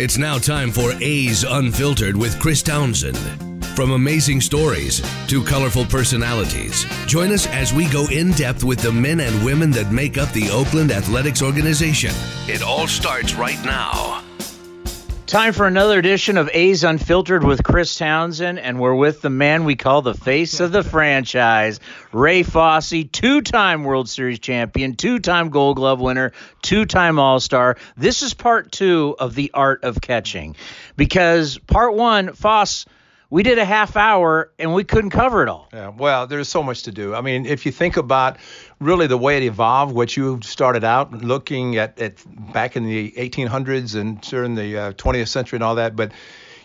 It's now time for A's Unfiltered with Chris Townsend. From amazing stories to colorful personalities, join us as we go in depth with the men and women that make up the Oakland Athletics organization. It all starts right now. Time for another edition of A's Unfiltered with Chris Townsend, and we're with the man we call the face of the franchise, Ray Fosse, two time World Series champion, two time Gold Glove winner, two time All Star. This is part two of the art of catching because part one, Foss we did a half hour and we couldn't cover it all. Yeah, well, there's so much to do. I mean, if you think about really the way it evolved, what you started out looking at, at back in the 1800s and during the uh, 20th century and all that, but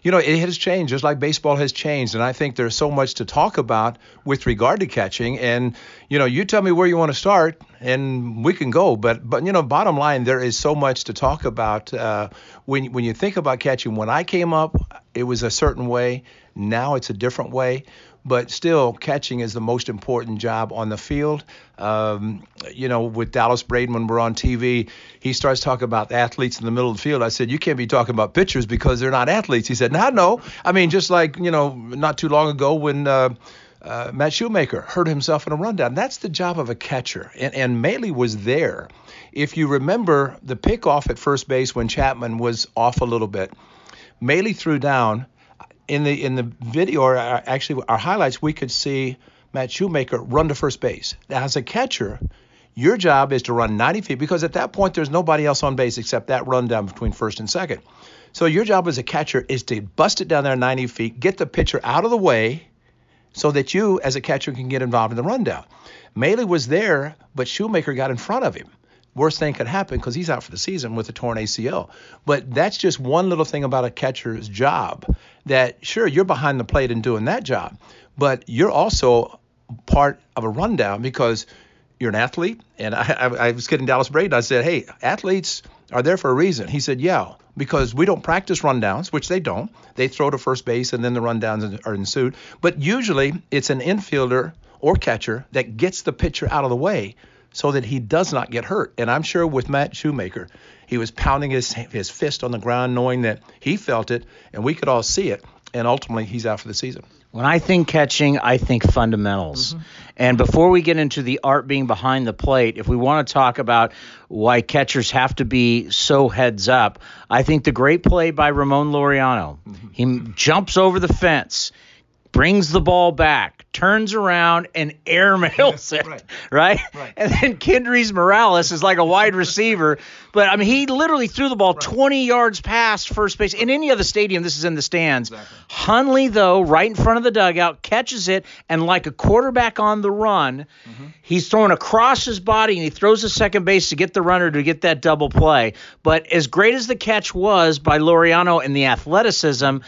you know, it has changed just like baseball has changed. And I think there's so much to talk about with regard to catching. And, you know, you tell me where you want to start and we can go. But, but you know, bottom line, there is so much to talk about. Uh, when, when you think about catching, when I came up, it was a certain way. Now it's a different way but still, catching is the most important job on the field. Um, you know, with Dallas Braden, when we're on TV, he starts talking about athletes in the middle of the field. I said, You can't be talking about pitchers because they're not athletes. He said, No, no. I mean, just like, you know, not too long ago when. Uh, uh, Matt Shoemaker hurt himself in a rundown. That's the job of a catcher, and, and Maile was there. If you remember the pickoff at first base when Chapman was off a little bit, Maile threw down, in the in the video or uh, actually our highlights we could see Matt Shoemaker run to first base. Now, as a catcher, your job is to run 90 feet because at that point there's nobody else on base except that rundown between first and second. So your job as a catcher is to bust it down there 90 feet, get the pitcher out of the way, so that you as a catcher can get involved in the rundown. Maile was there, but Shoemaker got in front of him worst thing could happen because he's out for the season with a torn ACL. But that's just one little thing about a catcher's job that, sure, you're behind the plate and doing that job, but you're also part of a rundown because you're an athlete. And I, I, I was kidding Dallas Braden. I said, hey, athletes are there for a reason. He said, yeah, because we don't practice rundowns, which they don't. They throw to first base and then the rundowns are ensued. But usually it's an infielder or catcher that gets the pitcher out of the way so that he does not get hurt. And I'm sure with Matt Shoemaker, he was pounding his his fist on the ground, knowing that he felt it and we could all see it. And ultimately, he's out for the season. When I think catching, I think fundamentals. Mm-hmm. And before we get into the art being behind the plate, if we want to talk about why catchers have to be so heads up, I think the great play by Ramon Laureano, mm-hmm. he jumps over the fence brings the ball back, turns around and airmails it, right. right? right? And then Kendrys Morales is like a wide receiver, but I mean he literally threw the ball right. 20 yards past first base. In any other stadium, this is in the stands. Exactly. Hundley though, right in front of the dugout, catches it and like a quarterback on the run, mm-hmm. he's throwing across his body and he throws the second base to get the runner to get that double play. But as great as the catch was by Laureano and the athleticism,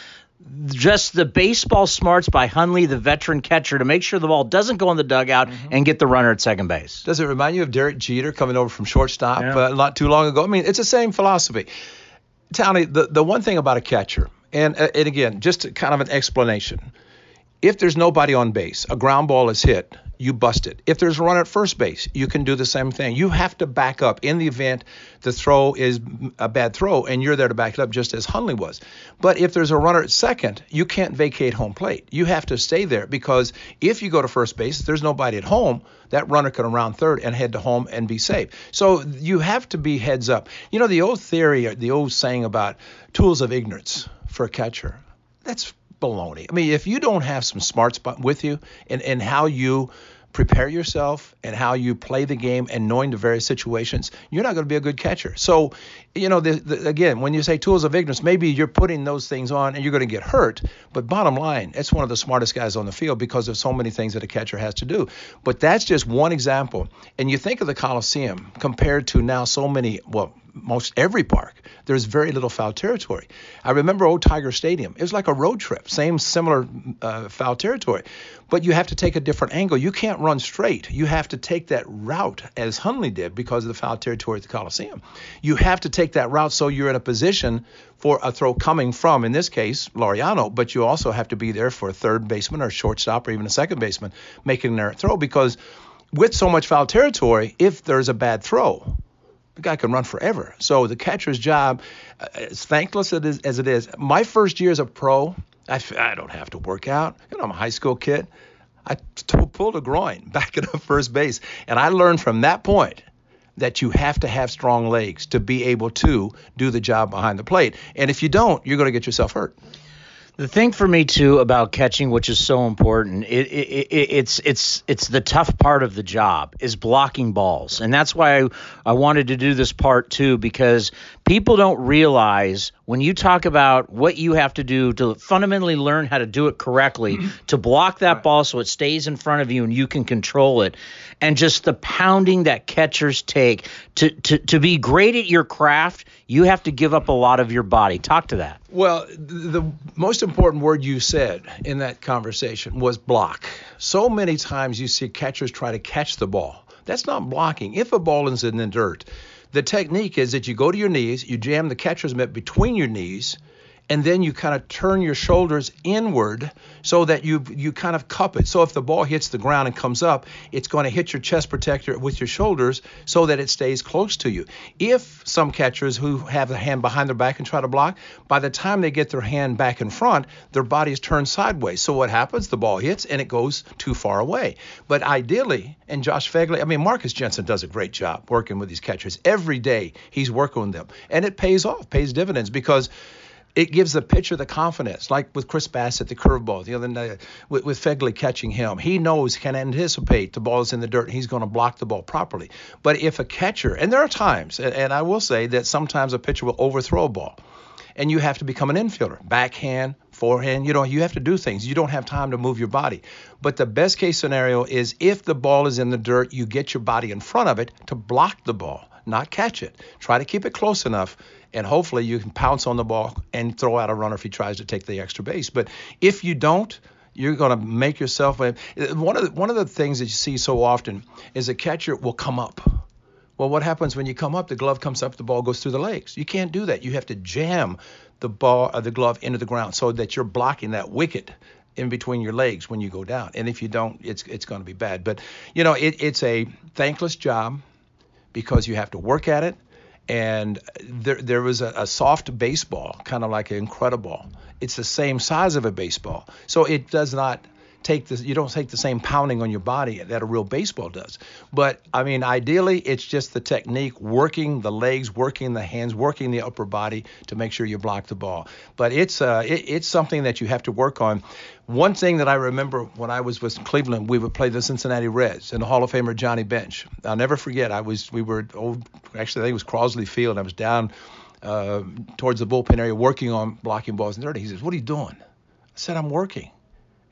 just the baseball smarts by Hundley, the veteran catcher, to make sure the ball doesn't go in the dugout mm-hmm. and get the runner at second base. Does it remind you of Derek Jeter coming over from shortstop yeah. uh, not too long ago? I mean, it's the same philosophy. Tony, the, the one thing about a catcher, and, uh, and again, just kind of an explanation. If there's nobody on base, a ground ball is hit, you bust it. If there's a runner at first base, you can do the same thing. You have to back up in the event the throw is a bad throw, and you're there to back it up, just as Hundley was. But if there's a runner at second, you can't vacate home plate. You have to stay there because if you go to first base, there's nobody at home. That runner can around third and head to home and be safe. So you have to be heads up. You know the old theory, the old saying about tools of ignorance for a catcher. That's baloney. I mean, if you don't have some smarts with you and, and how you prepare yourself and how you play the game and knowing the various situations, you're not going to be a good catcher. So, you know, the, the, again, when you say tools of ignorance, maybe you're putting those things on and you're going to get hurt. But bottom line, it's one of the smartest guys on the field because of so many things that a catcher has to do. But that's just one example. And you think of the Coliseum compared to now so many, well, most every park, there's very little foul territory. I remember Old Tiger Stadium. It was like a road trip, same similar uh, foul territory, but you have to take a different angle. You can't run straight. You have to take that route as Hundley did because of the foul territory at the Coliseum. You have to take that route so you're in a position for a throw coming from, in this case, Laureano, but you also have to be there for a third baseman or shortstop or even a second baseman making their throw because with so much foul territory, if there's a bad throw, the guy can run forever. So the catcher's job, uh, as thankless as it is, my first year as a pro, I, I don't have to work out. You know, I'm a high school kid. I t- pulled a groin back at first base, and I learned from that point that you have to have strong legs to be able to do the job behind the plate. And if you don't, you're going to get yourself hurt. The thing for me too about catching, which is so important, it, it, it, it's it's it's the tough part of the job is blocking balls, and that's why I, I wanted to do this part too because people don't realize when you talk about what you have to do to fundamentally learn how to do it correctly to block that right. ball so it stays in front of you and you can control it, and just the pounding that catchers take to to to be great at your craft, you have to give up a lot of your body. Talk to that. Well, the most important word you said in that conversation was block. So many times you see catchers try to catch the ball. That's not blocking. If a ball is in the dirt, the technique is that you go to your knees, you jam the catcher's mitt between your knees, and then you kind of turn your shoulders inward so that you you kind of cup it. So if the ball hits the ground and comes up, it's going to hit your chest protector with your shoulders so that it stays close to you. If some catchers who have the hand behind their back and try to block, by the time they get their hand back in front, their body is turned sideways. So what happens? The ball hits and it goes too far away. But ideally, and Josh Phegley, I mean Marcus Jensen does a great job working with these catchers. Every day he's working with them. And it pays off, pays dividends because it gives the pitcher the confidence, like with Chris Bassitt, the curveball the other night, with, with Phegley catching him. He knows, can anticipate the ball is in the dirt, and he's going to block the ball properly. But if a catcher, and there are times, and, and I will say that sometimes a pitcher will overthrow a ball, and you have to become an infielder, backhand, forehand. You know, you have to do things. You don't have time to move your body. But the best case scenario is if the ball is in the dirt, you get your body in front of it to block the ball, not catch it. Try to keep it close enough and hopefully you can pounce on the ball and throw out a runner if he tries to take the extra base. But if you don't, you're going to make yourself one of the, one of the things that you see so often is a catcher will come up. Well, what happens when you come up? The glove comes up, the ball goes through the legs. You can't do that. You have to jam the ball or uh, the glove into the ground so that you're blocking that wicket in between your legs when you go down. And if you don't, it's it's going to be bad. But you know, it, it's a thankless job because you have to work at it and there there was a, a soft baseball, kind of like an Incrediball. It's the same size of a baseball, so it does not take this. You don't take the same pounding on your body that a real baseball does. But I mean, ideally, it's just the technique, working the legs, working the hands, working the upper body to make sure you block the ball. But it's uh, it, it's something that you have to work on. One thing that I remember when I was with Cleveland, we would play the Cincinnati Reds and the Hall of Famer Johnny Bench. I'll never forget. I was we were old. Actually, I think it was Crosley Field. I was down uh, towards the bullpen area working on blocking balls and dirty. He says, "What are you doing?" I said, "I'm working."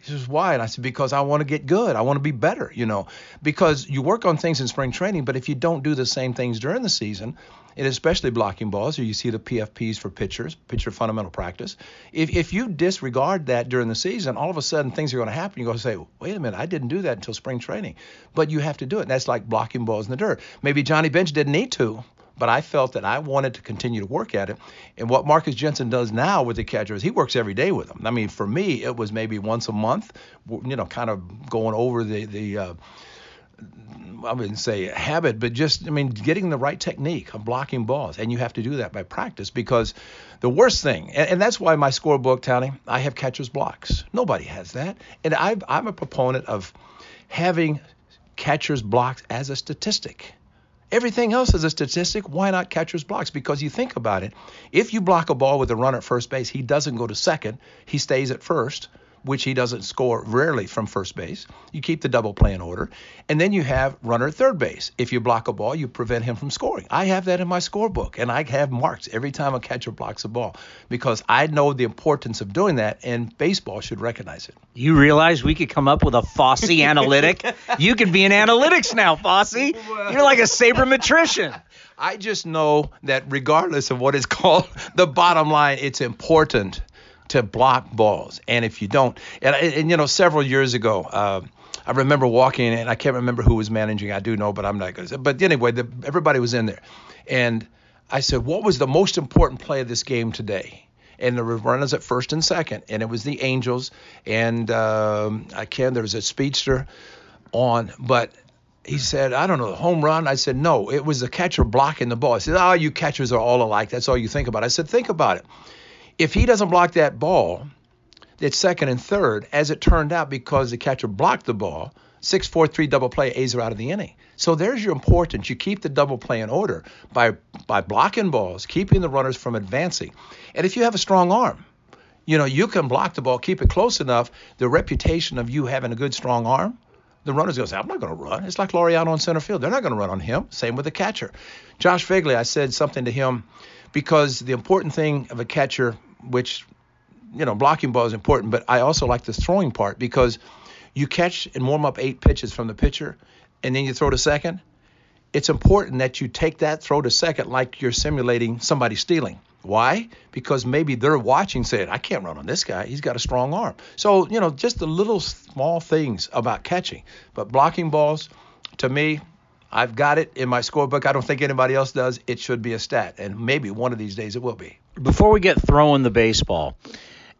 He says, "Why?" And I said, "Because I want to get good. I want to be better. You know, because you work on things in spring training, but if you don't do the same things during the season, and especially blocking balls, or you see the PFPs for pitchers, pitcher fundamental practice. If, if you disregard that during the season, all of a sudden things are going to happen. You're going to say, wait a minute, I didn't do that until spring training. But you have to do it. And that's like blocking balls in the dirt. Maybe Johnny Bench didn't need to, but I felt that I wanted to continue to work at it. And what Marcus Jensen does now with the catcher is he works every day with them. I mean, for me, it was maybe once a month, you know, kind of going over the the uh, I wouldn't say habit, but just I mean getting the right technique of blocking balls, and you have to do that by practice because the worst thing, and, and that's why my scorebook, Tony, I have catcher's blocks. Nobody has that, and i I'm a proponent of having catcher's blocks as a statistic. Everything else is a statistic. Why not catcher's blocks? Because you think about it. If you block a ball with a runner at first base, he doesn't go to second. He stays at first which he doesn't score rarely from first base. You keep the double play in order. And then you have runner at third base. If you block a ball, you prevent him from scoring. I have that in my scorebook, and I have marks every time a catcher blocks a ball because I know the importance of doing that, and baseball should recognize it. You realize we could come up with a Fosse analytic? You could be in analytics now, Fosse. You're like a sabermetrician. I just know that regardless of what is called the bottom line, it's important to block balls. And if you don't, and, and you know, several years ago, uh, I remember walking in, and I can't remember who was managing. I do know, but I'm not going to say. But anyway, the, everybody was in there. And I said, What was the most important play of this game today? And there were runners at first and second, and it was the Angels. And um, I can't, there was a speedster on, but he said, I don't know, the home run. I said, no, it was the catcher blocking the ball. I said, oh, you catchers are all alike. That's all you think about. I said, think about it. If he doesn't block that ball, it's second and third, as it turned out, because the catcher blocked the ball, six, four, three double play, A's are out of the inning. So there's your importance. You keep the double play in order by by blocking balls, keeping the runners from advancing. And if you have a strong arm, you know, you can block the ball, keep it close enough. The reputation of you having a good strong arm, the runner's say, I'm not going to run. It's like Laureano on center field. They're not going to run on him. Same with the catcher. Josh Phegley, I said something to him because the important thing of a catcher, which, you know, blocking ball is important, but I also like the throwing part because you catch and warm up eight pitches from the pitcher and then you throw to second. It's important that you take that throw to second like you're simulating somebody stealing. Why? Because maybe they're watching, saying, I can't run on this guy. He's got a strong arm. So, you know, just the little small things about catching. But blocking balls, to me, I've got it in my scorebook. I don't think anybody else does. It should be a stat. And maybe one of these days it will be. Before we get throwing the baseball,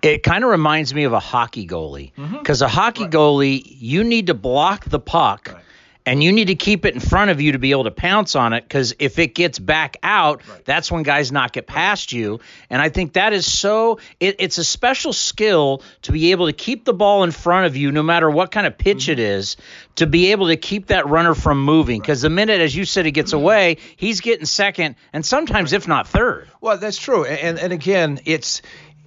it kind of reminds me of a hockey goalie. Because mm-hmm. a hockey right. goalie, you need to block the puck. Right and you need to keep it in front of you to be able to pounce on it because if it gets back out right. that's when guys knock it past you and i think that is so it, it's a special skill to be able to keep the ball in front of you no matter what kind of pitch mm-hmm. it is to be able to keep that runner from moving because right. the minute as you said he gets away he's getting second and sometimes right. if not third well that's true and and again it's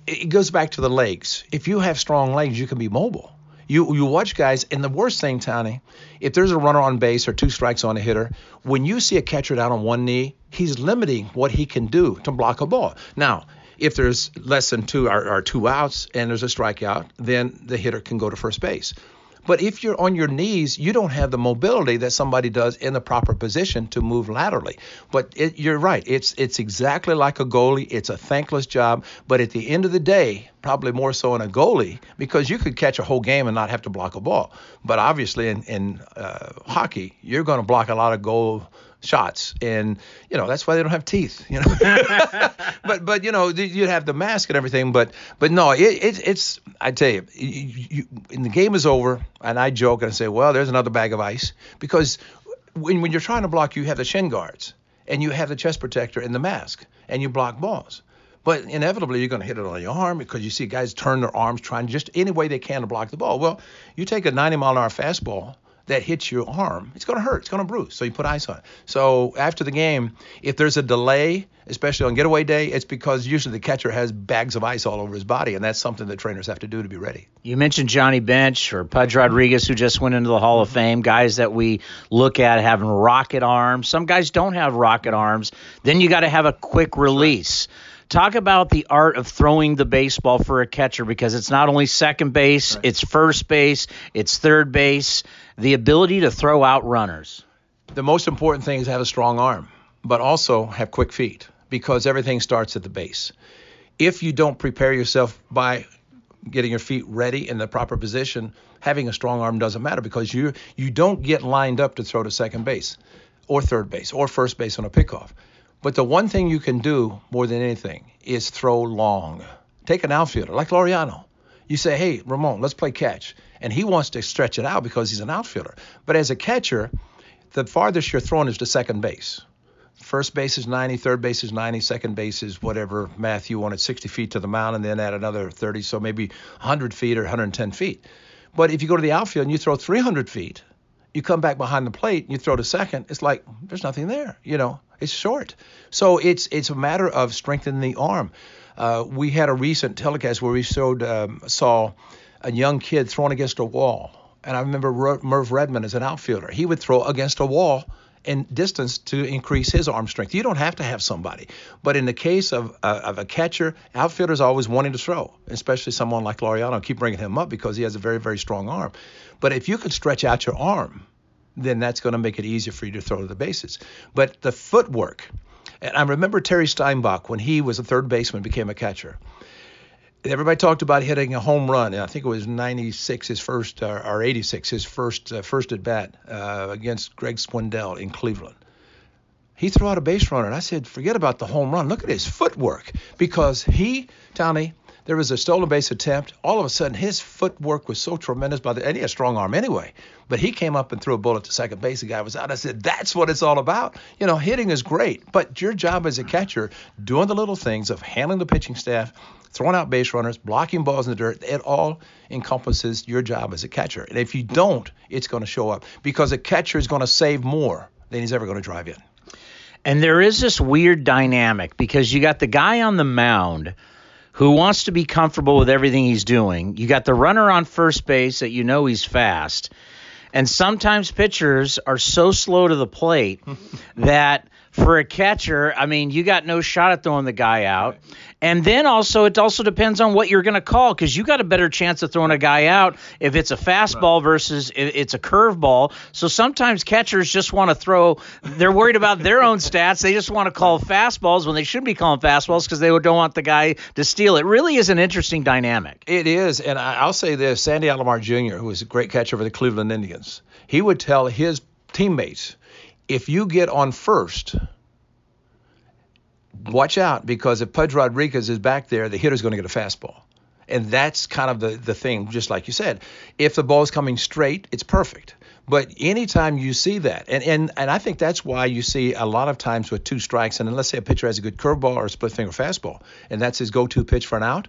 it goes back to the legs if you have strong legs you can be mobile you you watch guys, and the worst thing, Tony, if there's a runner on base or two strikes on a hitter, when you see a catcher down on one knee, he's limiting what he can do to block a ball. Now, if there's less than two or, or two outs and there's a strikeout, then the hitter can go to first base. But if you're on your knees, you don't have the mobility that somebody does in the proper position to move laterally. But it, you're right. It's it's exactly like a goalie. It's a thankless job. But at the end of the day, probably more so in a goalie because you could catch a whole game and not have to block a ball. But obviously in in uh, hockey, you're going to block a lot of goal shots. And you know that's why they don't have teeth you know. But but you know you'd have the mask and everything but but no it, it it's i tell you, you, you and the game is over and i joke and I say well there's another bag of ice because when, when you're trying to block you have the shin guards and you have the chest protector and the mask and you block balls. But inevitably you're going to hit it on your arm because you see guys turn their arms trying just any way they can to block the ball. Well you take a 90 mile an hour fastball that hits your arm, it's going to hurt. It's going to bruise. So you put ice on it. So after the game, if there's a delay, especially on getaway day, it's because usually the catcher has bags of ice all over his body, and that's something that trainers have to do to be ready. You mentioned Johnny Bench or Pudge Rodriguez, who just went into the Hall of Fame. Guys that we look at having rocket arms. Some guys don't have rocket arms. Then you got to have a quick release. Talk about the art of throwing the baseball for a catcher because it's not only second base, right. it's first base, it's third base the ability to throw out runners. The most important thing is have a strong arm, but also have quick feet because everything starts at the base. If you don't prepare yourself by getting your feet ready in the proper position, having a strong arm doesn't matter because you you don't get lined up to throw to second base or third base or first base on a pickoff. But the one thing you can do more than anything is throw long. Take an outfielder like Laureano. You say, hey, Ramon, let's play catch. And he wants to stretch it out because he's an outfielder. But as a catcher, the farthest you're throwing is to second base. First base is 90, third base is 90, second base is whatever math you wanted, 60 feet to the mound, and then add another 30, so maybe 100 feet or 110 feet. But if you go to the outfield and you throw 300 feet, you come back behind the plate and you throw to second, it's like there's nothing there. You know, it's short. So it's it's a matter of strengthening the arm. Uh, we had a recent telecast where we showed um, saw a young kid throwing against a wall, and I remember Merv Rettenmund as an outfielder. He would throw against a wall in distance to increase his arm strength. You don't have to have somebody, but in the case of uh, of a catcher, outfielders always wanting to throw, especially someone like Laureano. keep bringing him up because he has a very very strong arm. But if you could stretch out your arm then that's going to make it easier for you to throw to the bases. But the footwork, and I remember Terry Steinbach when he was a third baseman, became a catcher. Everybody talked about hitting a home run. I think it was 96, his first, uh, or 86, his first uh, first at bat uh, against Greg Swindell in Cleveland. He threw out a base runner, and I said, forget about the home run. Look at his footwork, because he, Tommy, there was a stolen base attempt. All of a sudden, his footwork was so tremendous. By the and he had a strong arm anyway, but he came up and threw a bullet to second base. The guy was out. I said, "That's what it's all about." You know, hitting is great, but your job as a catcher, doing the little things of handling the pitching staff, throwing out base runners, blocking balls in the dirt, it all encompasses your job as a catcher. And if you don't, it's going to show up because a catcher is going to save more than he's ever going to drive in. And there is this weird dynamic because you got the guy on the mound who wants to be comfortable with everything he's doing. You got the runner on first base that you know he's fast. And sometimes pitchers are so slow to the plate that for a catcher, I mean, you got no shot at throwing the guy out. And then also, it also depends on what you're going to call because you got a better chance of throwing a guy out if it's a fastball versus if it's a curveball. So sometimes catchers just want to throw. They're worried about their own stats. They just want to call fastballs when they shouldn't be calling fastballs because they don't want the guy to steal. It really is an interesting dynamic. It is, and I'll say this: Sandy Alomar Jr., who was a great catcher for the Cleveland Indians, he would tell his teammates, if you get on first watch out because if Pudge Rodriguez is back there, the hitter's going to get a fastball. And that's kind of the, the thing, just like you said. If the ball is coming straight, it's perfect. But anytime you see that, and, and, and I think that's why you see a lot of times with two strikes, and let's say a pitcher has a good curveball or a split finger fastball, and that's his go to pitch for an out,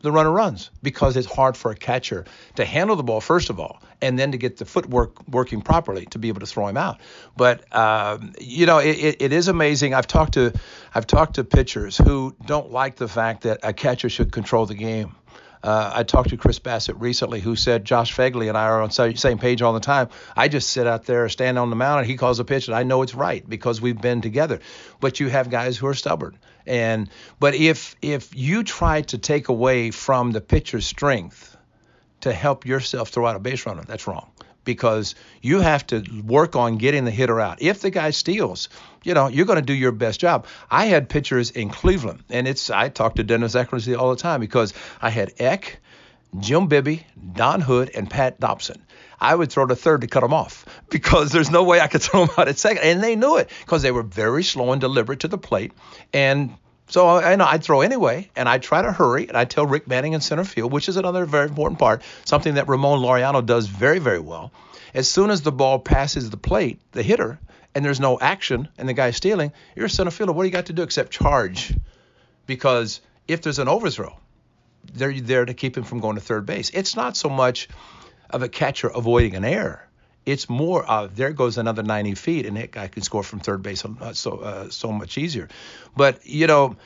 the runner runs because it's hard for a catcher to handle the ball first of all and then to get the footwork working properly to be able to throw him out. But um, you know it, it is amazing. I've talked to i've talked to pitchers who don't like the fact that a catcher should control the game uh, I talked to Chris Bassitt recently, who said Josh Phegley and I are on the same page all the time. I just sit out there, stand on the mound, and he calls a pitch, and I know it's right because we've been together. But you have guys who are stubborn, and but if if you try to take away from the pitcher's strength to help yourself throw out a base runner, that's wrong because you have to work on getting the hitter out. If the guy steals, you know, you're going to do your best job. I had pitchers in Cleveland, and it's I talk to Dennis Eckersley all the time because I had Eck, Jim Bibby, Don Hood, and Pat Dobson. I would throw the third to cut them off because there's no way I could throw them out at second, and they knew it because they were very slow and deliberate to the plate, and so uh, I know I'd throw anyway, and I'd try to hurry, and I'd tell Rick Manning in center field, which is another very important part, something that Ramon Laureano does very, very well. As soon as the ball passes the plate, the hitter, and there's no action, and the guy's stealing, you're a center fielder. What do you got to do except charge? Because if there's an overthrow, they're there to keep him from going to third base. It's not so much of a catcher avoiding an error it's more uh, there goes another 90 feet and that guy can score from third base so uh, so much easier but you know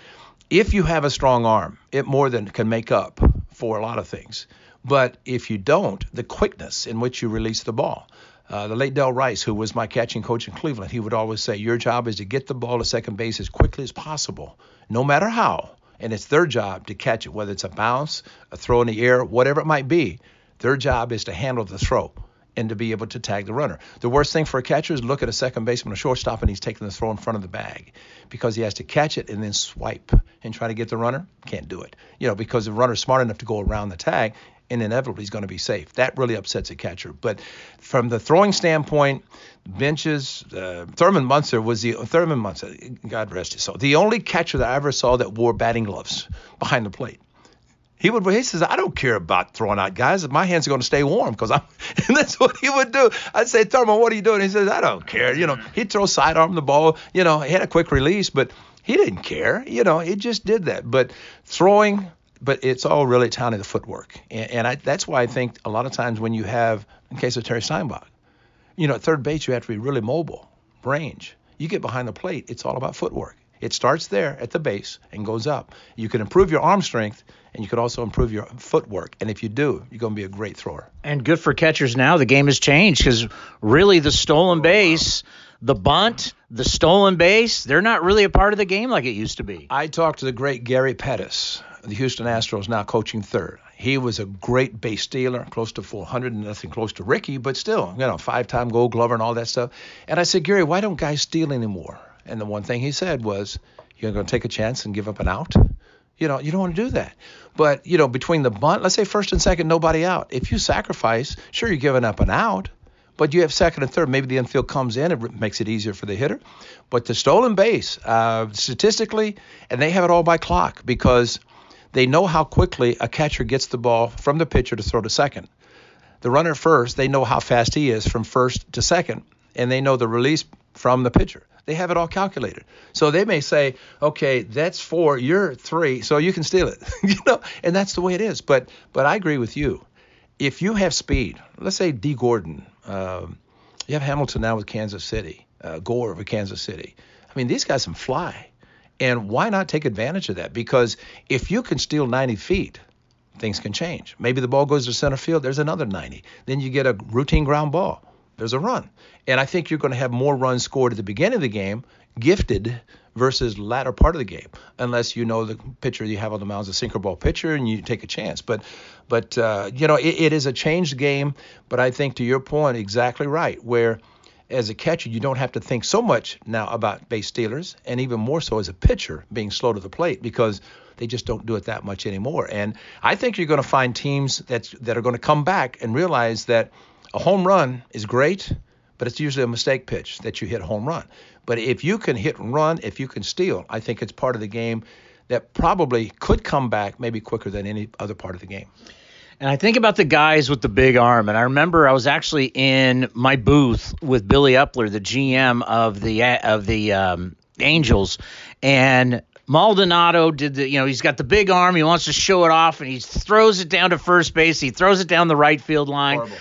if you have a strong arm it more than can make up for a lot of things but if you don't the quickness in which you release the ball uh, the late Del Rice, who was my catching coach in Cleveland, he would always say, Your job is to get the ball to second base as quickly as possible, no matter how. And it's their job to catch it, whether it's a bounce, a throw in the air, whatever it might be. Their job is to handle the throw and to be able to tag the runner. The worst thing for a catcher is look at a second baseman, a shortstop, and he's taking the throw in front of the bag because he has to catch it and then swipe and try to get the runner. Can't do it, you know, because the runner's smart enough to go around the tag and inevitably he's going to be safe. That really upsets a catcher. But from the throwing standpoint, benches, uh, Thurman Munson was the Thurman Munson, God rest his soul, the only catcher that I ever saw that wore batting gloves behind the plate. He would. He says, "I don't care about throwing out guys. My hands are going to stay warm because I'm." And that's what he would do. I'd say, "Thurman, what are you doing?" He says, "I don't care." You know, he'd throw sidearm the ball. You know, he had a quick release, but he didn't care. You know, he just did that. But throwing, but it's all really down to the footwork, and, and I, that's why I think a lot of times when you have, in case of Terry Steinbach, you know, at third base you have to be really mobile, range. You get behind the plate, it's all about footwork. It starts there at the base and goes up. You can improve your arm strength and you could also improve your footwork. And if you do, you're going to be a great thrower. And good for catchers now. The game has changed because really the stolen base, the bunt, the stolen base, they're not really a part of the game like it used to be. I talked to the great Gary Pettis. the Houston Astros, now coaching third. He was a great base stealer, close to 400, and nothing close to Ricky, but still, you know, five-time Gold Glover and all that stuff. And I said, Gary, why don't guys steal anymore? And the one thing he said was, you're going to take a chance and give up an out? You know, you don't want to do that. But, you know, between the bunt, let's say first and second, nobody out. If you sacrifice, sure, you're giving up an out, but you have second and third. Maybe the infield comes in, it makes it easier for the hitter. But the stolen base, uh, statistically, and they have it all by clock because they know how quickly a catcher gets the ball from the pitcher to throw to second. The runner first, they know how fast he is from first to second, and they know the release from the pitcher. They have it all calculated. So they may say, okay, that's four, you're three, so you can steal it. you know, and that's the way it is. But but I agree with you. If you have speed, let's say Dee Gordon, um, you have Hamilton now with Kansas City, uh, Gore with Kansas City. I mean, these guys can fly. And why not take advantage of that? Because if you can steal 90 feet, things can change. Maybe the ball goes to center field, there's another 90. Then you get a routine ground ball, there's a run. And I think you're going to have more runs scored at the beginning of the game, gifted versus latter part of the game, unless you know the pitcher you have on the mound is a sinker ball pitcher and you take a chance. But, but uh, you know, it, it is a changed game. But I think to your point, exactly right, where – as a catcher, you don't have to think so much now about base stealers, and even more so as a pitcher being slow to the plate because they just don't do it that much anymore. And I think you're going to find teams that that are going to come back and realize that a home run is great, but it's usually a mistake pitch that you hit a home run. But if you can hit and run, if you can steal, I think it's part of the game that probably could come back maybe quicker than any other part of the game. And I think about the guys with the big arm, and I remember I was actually in my booth with Billy Eppler, the GM of the of the um, Angels, and Maldonado did the, you know, he's got the big arm. He wants to show it off, and he throws it down to first base. He throws it down the right field line. Horrible.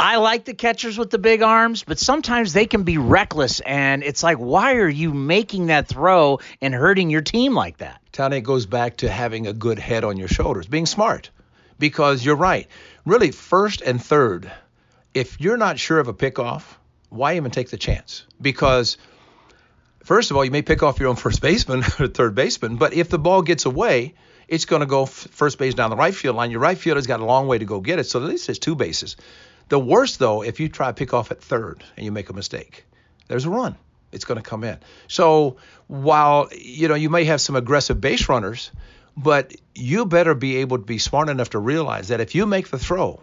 I like the catchers with the big arms, but sometimes they can be reckless, and it's like, why are you making that throw and hurting your team like that? Tony, it goes back to having a good head on your shoulders, being smart because you're right. Really, first and third, if you're not sure of a pickoff, why even take the chance? Because first of all, you may pick off your own first baseman or third baseman, but if the ball gets away, it's going to go first base down the right field line. Your right fielder's got a long way to go get it, so at least there's two bases. The worst though, if you try to pick off at third and you make a mistake, there's a run. It's going to come in. So while you know you may have some aggressive base runners, but you better be able to be smart enough to realize that if you make the throw,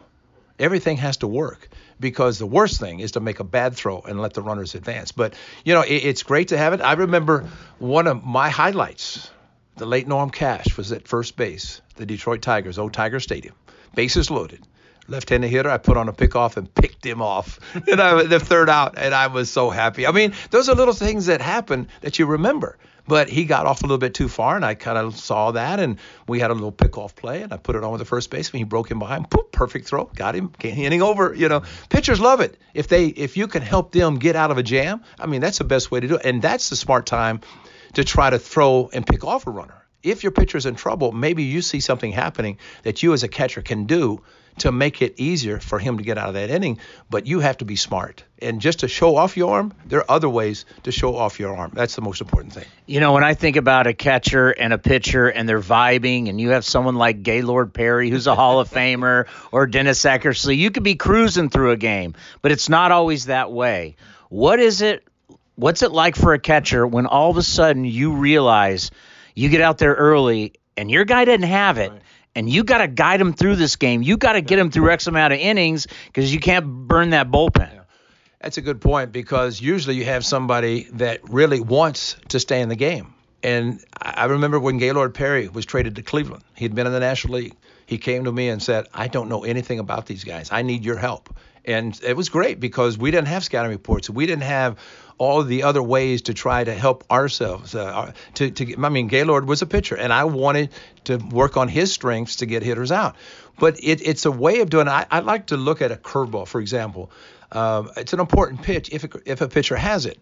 everything has to work because the worst thing is to make a bad throw and let the runners advance. But, you know, it, it's great to have it. I remember one of my highlights, the late Norm Cash was at first base, the Detroit Tigers, old Tiger Stadium. Bases loaded. Left-handed hitter, I put on a pickoff and picked him off, and I the third out, and I was so happy. I mean, those are little things that happen that you remember. But he got off a little bit too far, and I kind of saw that, and we had a little pick-off play, and I put it on with the first baseman. He broke him behind, Poop, perfect throw, got him, inning over. You know, pitchers love it if they if you can help them get out of a jam. I mean, that's the best way to do it, and that's the smart time to try to throw and pick off a runner. If your pitcher's in trouble, maybe you see something happening that you as a catcher can do to make it easier for him to get out of that inning. But you have to be smart. And just to show off your arm, there are other ways to show off your arm. That's the most important thing. You know, when I think about a catcher and a pitcher and they're vibing, and you have someone like Gaylord Perry, who's a Hall of Famer, or Dennis Eckersley, you could be cruising through a game, but it's not always that way. What is it? What's it like for a catcher when all of a sudden you realize you get out there early and your guy didn't have it? Right and you got to guide them through this game. You got to get them through X amount of innings because you can't burn that bullpen. Yeah. That's a good point because usually you have somebody that really wants to stay in the game. And I remember when Gaylord Perry was traded to Cleveland, he'd been in the National League. He came to me and said, I don't know anything about these guys. I need your help. And it was great because we didn't have scouting reports. We didn't have all the other ways to try to help ourselves. Uh, to, to, I mean, Gaylord was a pitcher, and I wanted to work on his strengths to get hitters out. But it, it's a way of doing. I, I like to look at a curveball, for example. Uh, it's an important pitch if, it, if a pitcher has it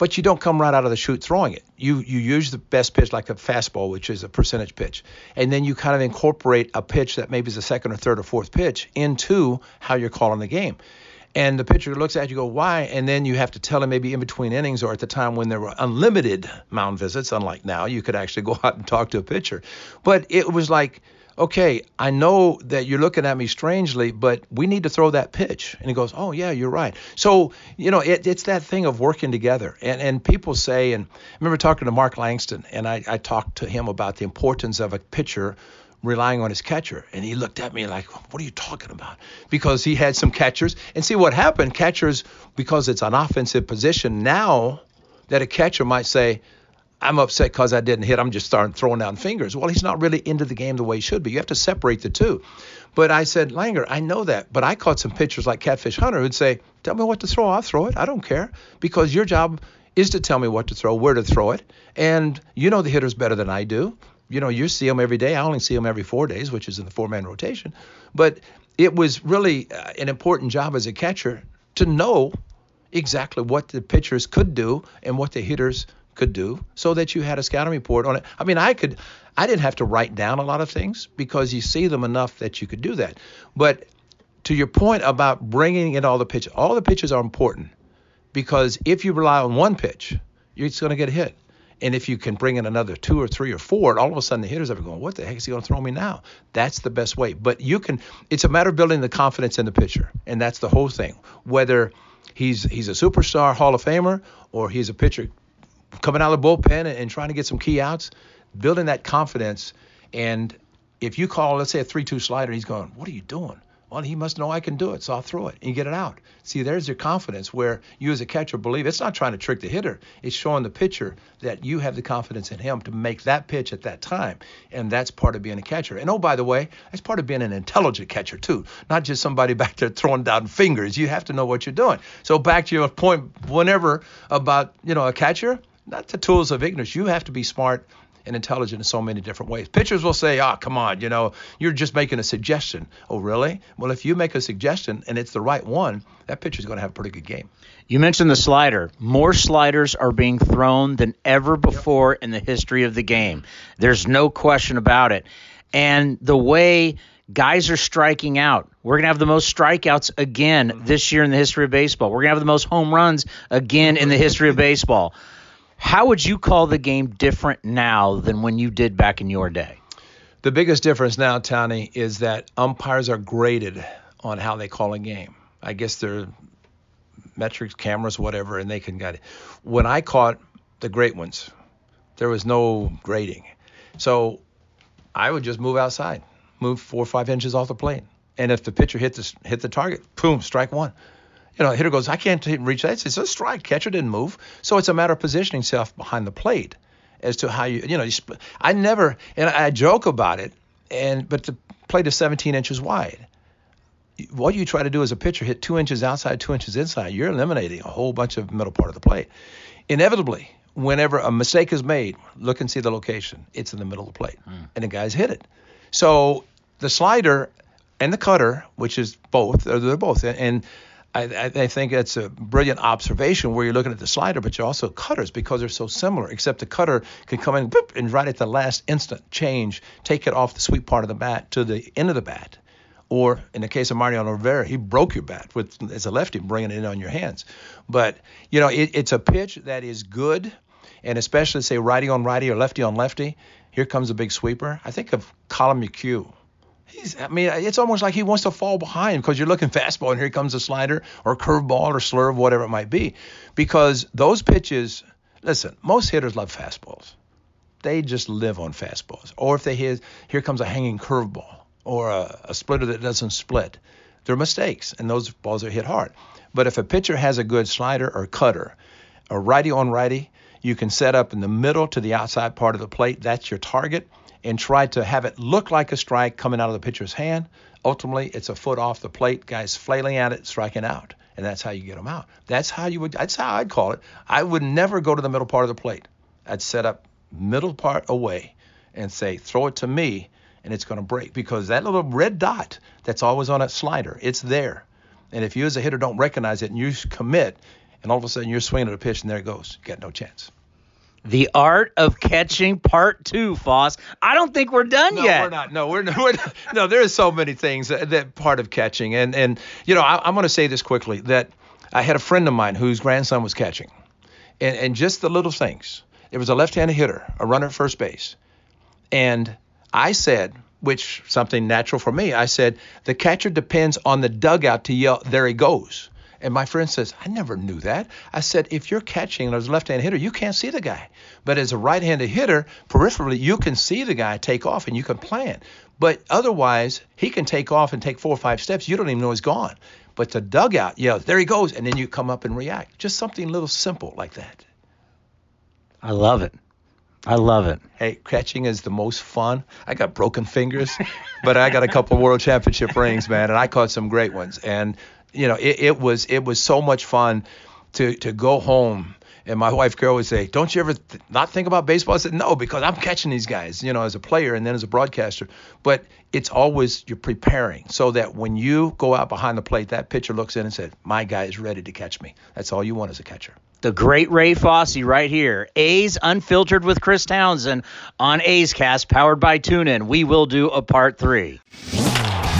but you don't come right out of the chute throwing it. You you use the best pitch like a fastball, which is a percentage pitch, and then you kind of incorporate a pitch that maybe is a second or third or fourth pitch into how you're calling the game. and the pitcher looks at you, go, why? And then you have to tell him maybe in between innings or at the time when there were unlimited mound visits, unlike now, you could actually go out and talk to a pitcher. But it was like, okay, I know that you're looking at me strangely, but we need to throw that pitch. And he goes, oh, yeah, you're right. So, you know, it, it's that thing of working together. And, and people say, and I remember talking to Mark Langston, and I, I talked to him about the importance of a pitcher relying on his catcher. And he looked at me like, what are you talking about? Because he had some catchers. And see what happened, catchers, because it's an offensive position now, that a catcher might say, I'm upset because I didn't hit. I'm just starting throwing down fingers. Well, he's not really into the game the way he should be. You have to separate the two. But I said, Langer, I know that. But I caught some pitchers like Catfish Hunter who'd say, Tell me what to throw. I'll throw it. I don't care. Because your job is to tell me what to throw, where to throw it. And you know the hitters better than I do you know, you see them every day. I only see them every four days, which is in the four man rotation. But it was really uh, an important job as a catcher to know exactly what the pitchers could do and what the hitters could do so that you had a scouting report on it. I mean, I could, I didn't have to write down a lot of things because you see them enough that you could do that. But to your point about bringing in all the pitches, all the pitches are important because if you rely on one pitch, you're just going to get hit. And if you can bring in another two or three or four, all of a sudden the hitters are going, what the heck is he going to throw me now? That's the best way. But you can, it's a matter of building the confidence in the pitcher. And that's the whole thing. Whether he's he's a superstar Hall of Famer or he's a pitcher coming out of the bullpen and, trying to get some key outs, building that confidence. And if you call, let's say a 3 2 slider, he's going, what are you doing? well, he must know I can do it, so I'll throw it and get it out. See, there's your confidence where you as a catcher believe it's not trying to trick the hitter. It's showing the pitcher that you have the confidence in him to make that pitch at that time. And that's part of being a catcher. And oh, by the way, that's part of being an intelligent catcher too, not just somebody back there throwing down fingers. You have to know what you're doing. So back to your point whenever about, you know, a catcher, not the tools of ignorance. You have to be smart and intelligent in so many different ways. Pitchers will say, "Ah, oh, come on, you know, you're just making a suggestion." Oh, really? Well, if you make a suggestion and it's the right one, that pitcher's going to have a pretty good game. You mentioned the slider. More sliders are being thrown than ever before yep. in the history of the game. There's no question about it. And the way guys are striking out. We're going to have the most strikeouts again mm-hmm. this year in the history of baseball. We're going to have the most home runs again in the history of baseball. How would you call the game different now than when you did back in your day? The biggest difference now, Tony, is that umpires are graded on how they call a game. I guess they're metrics, cameras, whatever, and they can get it. When I caught the great ones, there was no grading. So I would just move outside, move four or five inches off the plate. And if the pitcher hit the, hit the target, boom, strike one you know, hitter goes, I can't reach that. It's a strike. Catcher didn't move. So it's a matter of positioning yourself behind the plate as to how you, you know, you sp- I never, and I joke about it, and but the plate is 17 inches wide. What you try to do as a pitcher, hit two inches outside, two inches inside, you're eliminating a whole bunch of middle part of the plate. Inevitably, whenever a mistake is made, look and see the location. It's in the middle of the plate, mm. and the guys hit it. So the slider and the cutter, which is both, they're both, and I, I, think it's a brilliant observation where you're looking at the slider, but you're also cutters because they're so similar, except the cutter can come in boop, and right at the last instant change, take it off the sweet part of the bat to the end of the bat. Or in the case of Mariano Rivera, he broke your bat with as a lefty, bringing it in on your hands. But you know, it, it's a pitch that is good, and especially say righty on righty or lefty on lefty. Here comes a big sweeper. I think of Collin McHugh He's, I mean, it's almost like he wants to fall behind because you're looking fastball and here comes a slider or curveball or slurve, whatever it might be. Because those pitches, listen, most hitters love fastballs. They just live on fastballs. Or if they hit, here comes a hanging curveball or a, a splitter that doesn't split. They're mistakes, and those balls are hit hard. But if a pitcher has a good slider or cutter, a righty on righty, you can set up in the middle to the outside part of the plate. That's your target and try to have it look like a strike coming out of the pitcher's hand. Ultimately, it's a foot off the plate, guys flailing at it, striking out, and that's how you get them out. That's how you would. That's how I'd call it. I would never go to the middle part of the plate. I'd set up middle part away and say, throw it to me, and it's going to break because that little red dot that's always on a slider, it's there. And if you as a hitter don't recognize it and you commit, and all of a sudden you're swinging at a pitch and there it goes, you got no chance. The Art of Catching Part Two, Foss. I don't think we're done no, yet. No, we're not. No, we're, we're not. No, there is so many things that, that part of catching, and and you know, I, I'm going to say this quickly that I had a friend of mine whose grandson was catching, and and just the little things. It was a left-handed hitter, a runner at first base, and I said, which something natural for me, I said the catcher depends on the dugout to yell, "There he goes." And my friend says, I never knew that. I said, if you're catching as a left hand hitter, you can't see the guy. But as a right handed hitter, peripherally, you can see the guy take off and you can plan. But otherwise, he can take off and take four or five steps. You don't even know he's gone. But the dugout yells, there he goes. And then you come up and react. Just something a little simple like that. I love it. I love it. Hey, catching is the most fun. I got broken fingers, but I got a couple world championship rings, man, and I caught some great ones. And you know, it, it was it was so much fun to to go home. And my wife Carol would say, "Don't you ever th- not think about baseball?" I said, "No, because I'm catching these guys, you know, as a player and then as a broadcaster. But it's always you're preparing so that when you go out behind the plate, that pitcher looks in and says, "My guy is ready to catch me." That's all you want as a catcher. The great Ray Fosse right here. A's Unfiltered with Chris Townsend on A's Cast, powered by TuneIn. We will do a part three.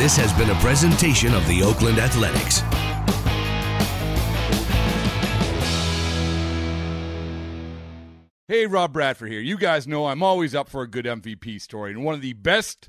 This has been a presentation of the Oakland Athletics. Hey, Rob Bradford here. You guys know I'm always up for a good MVP story, and one of the best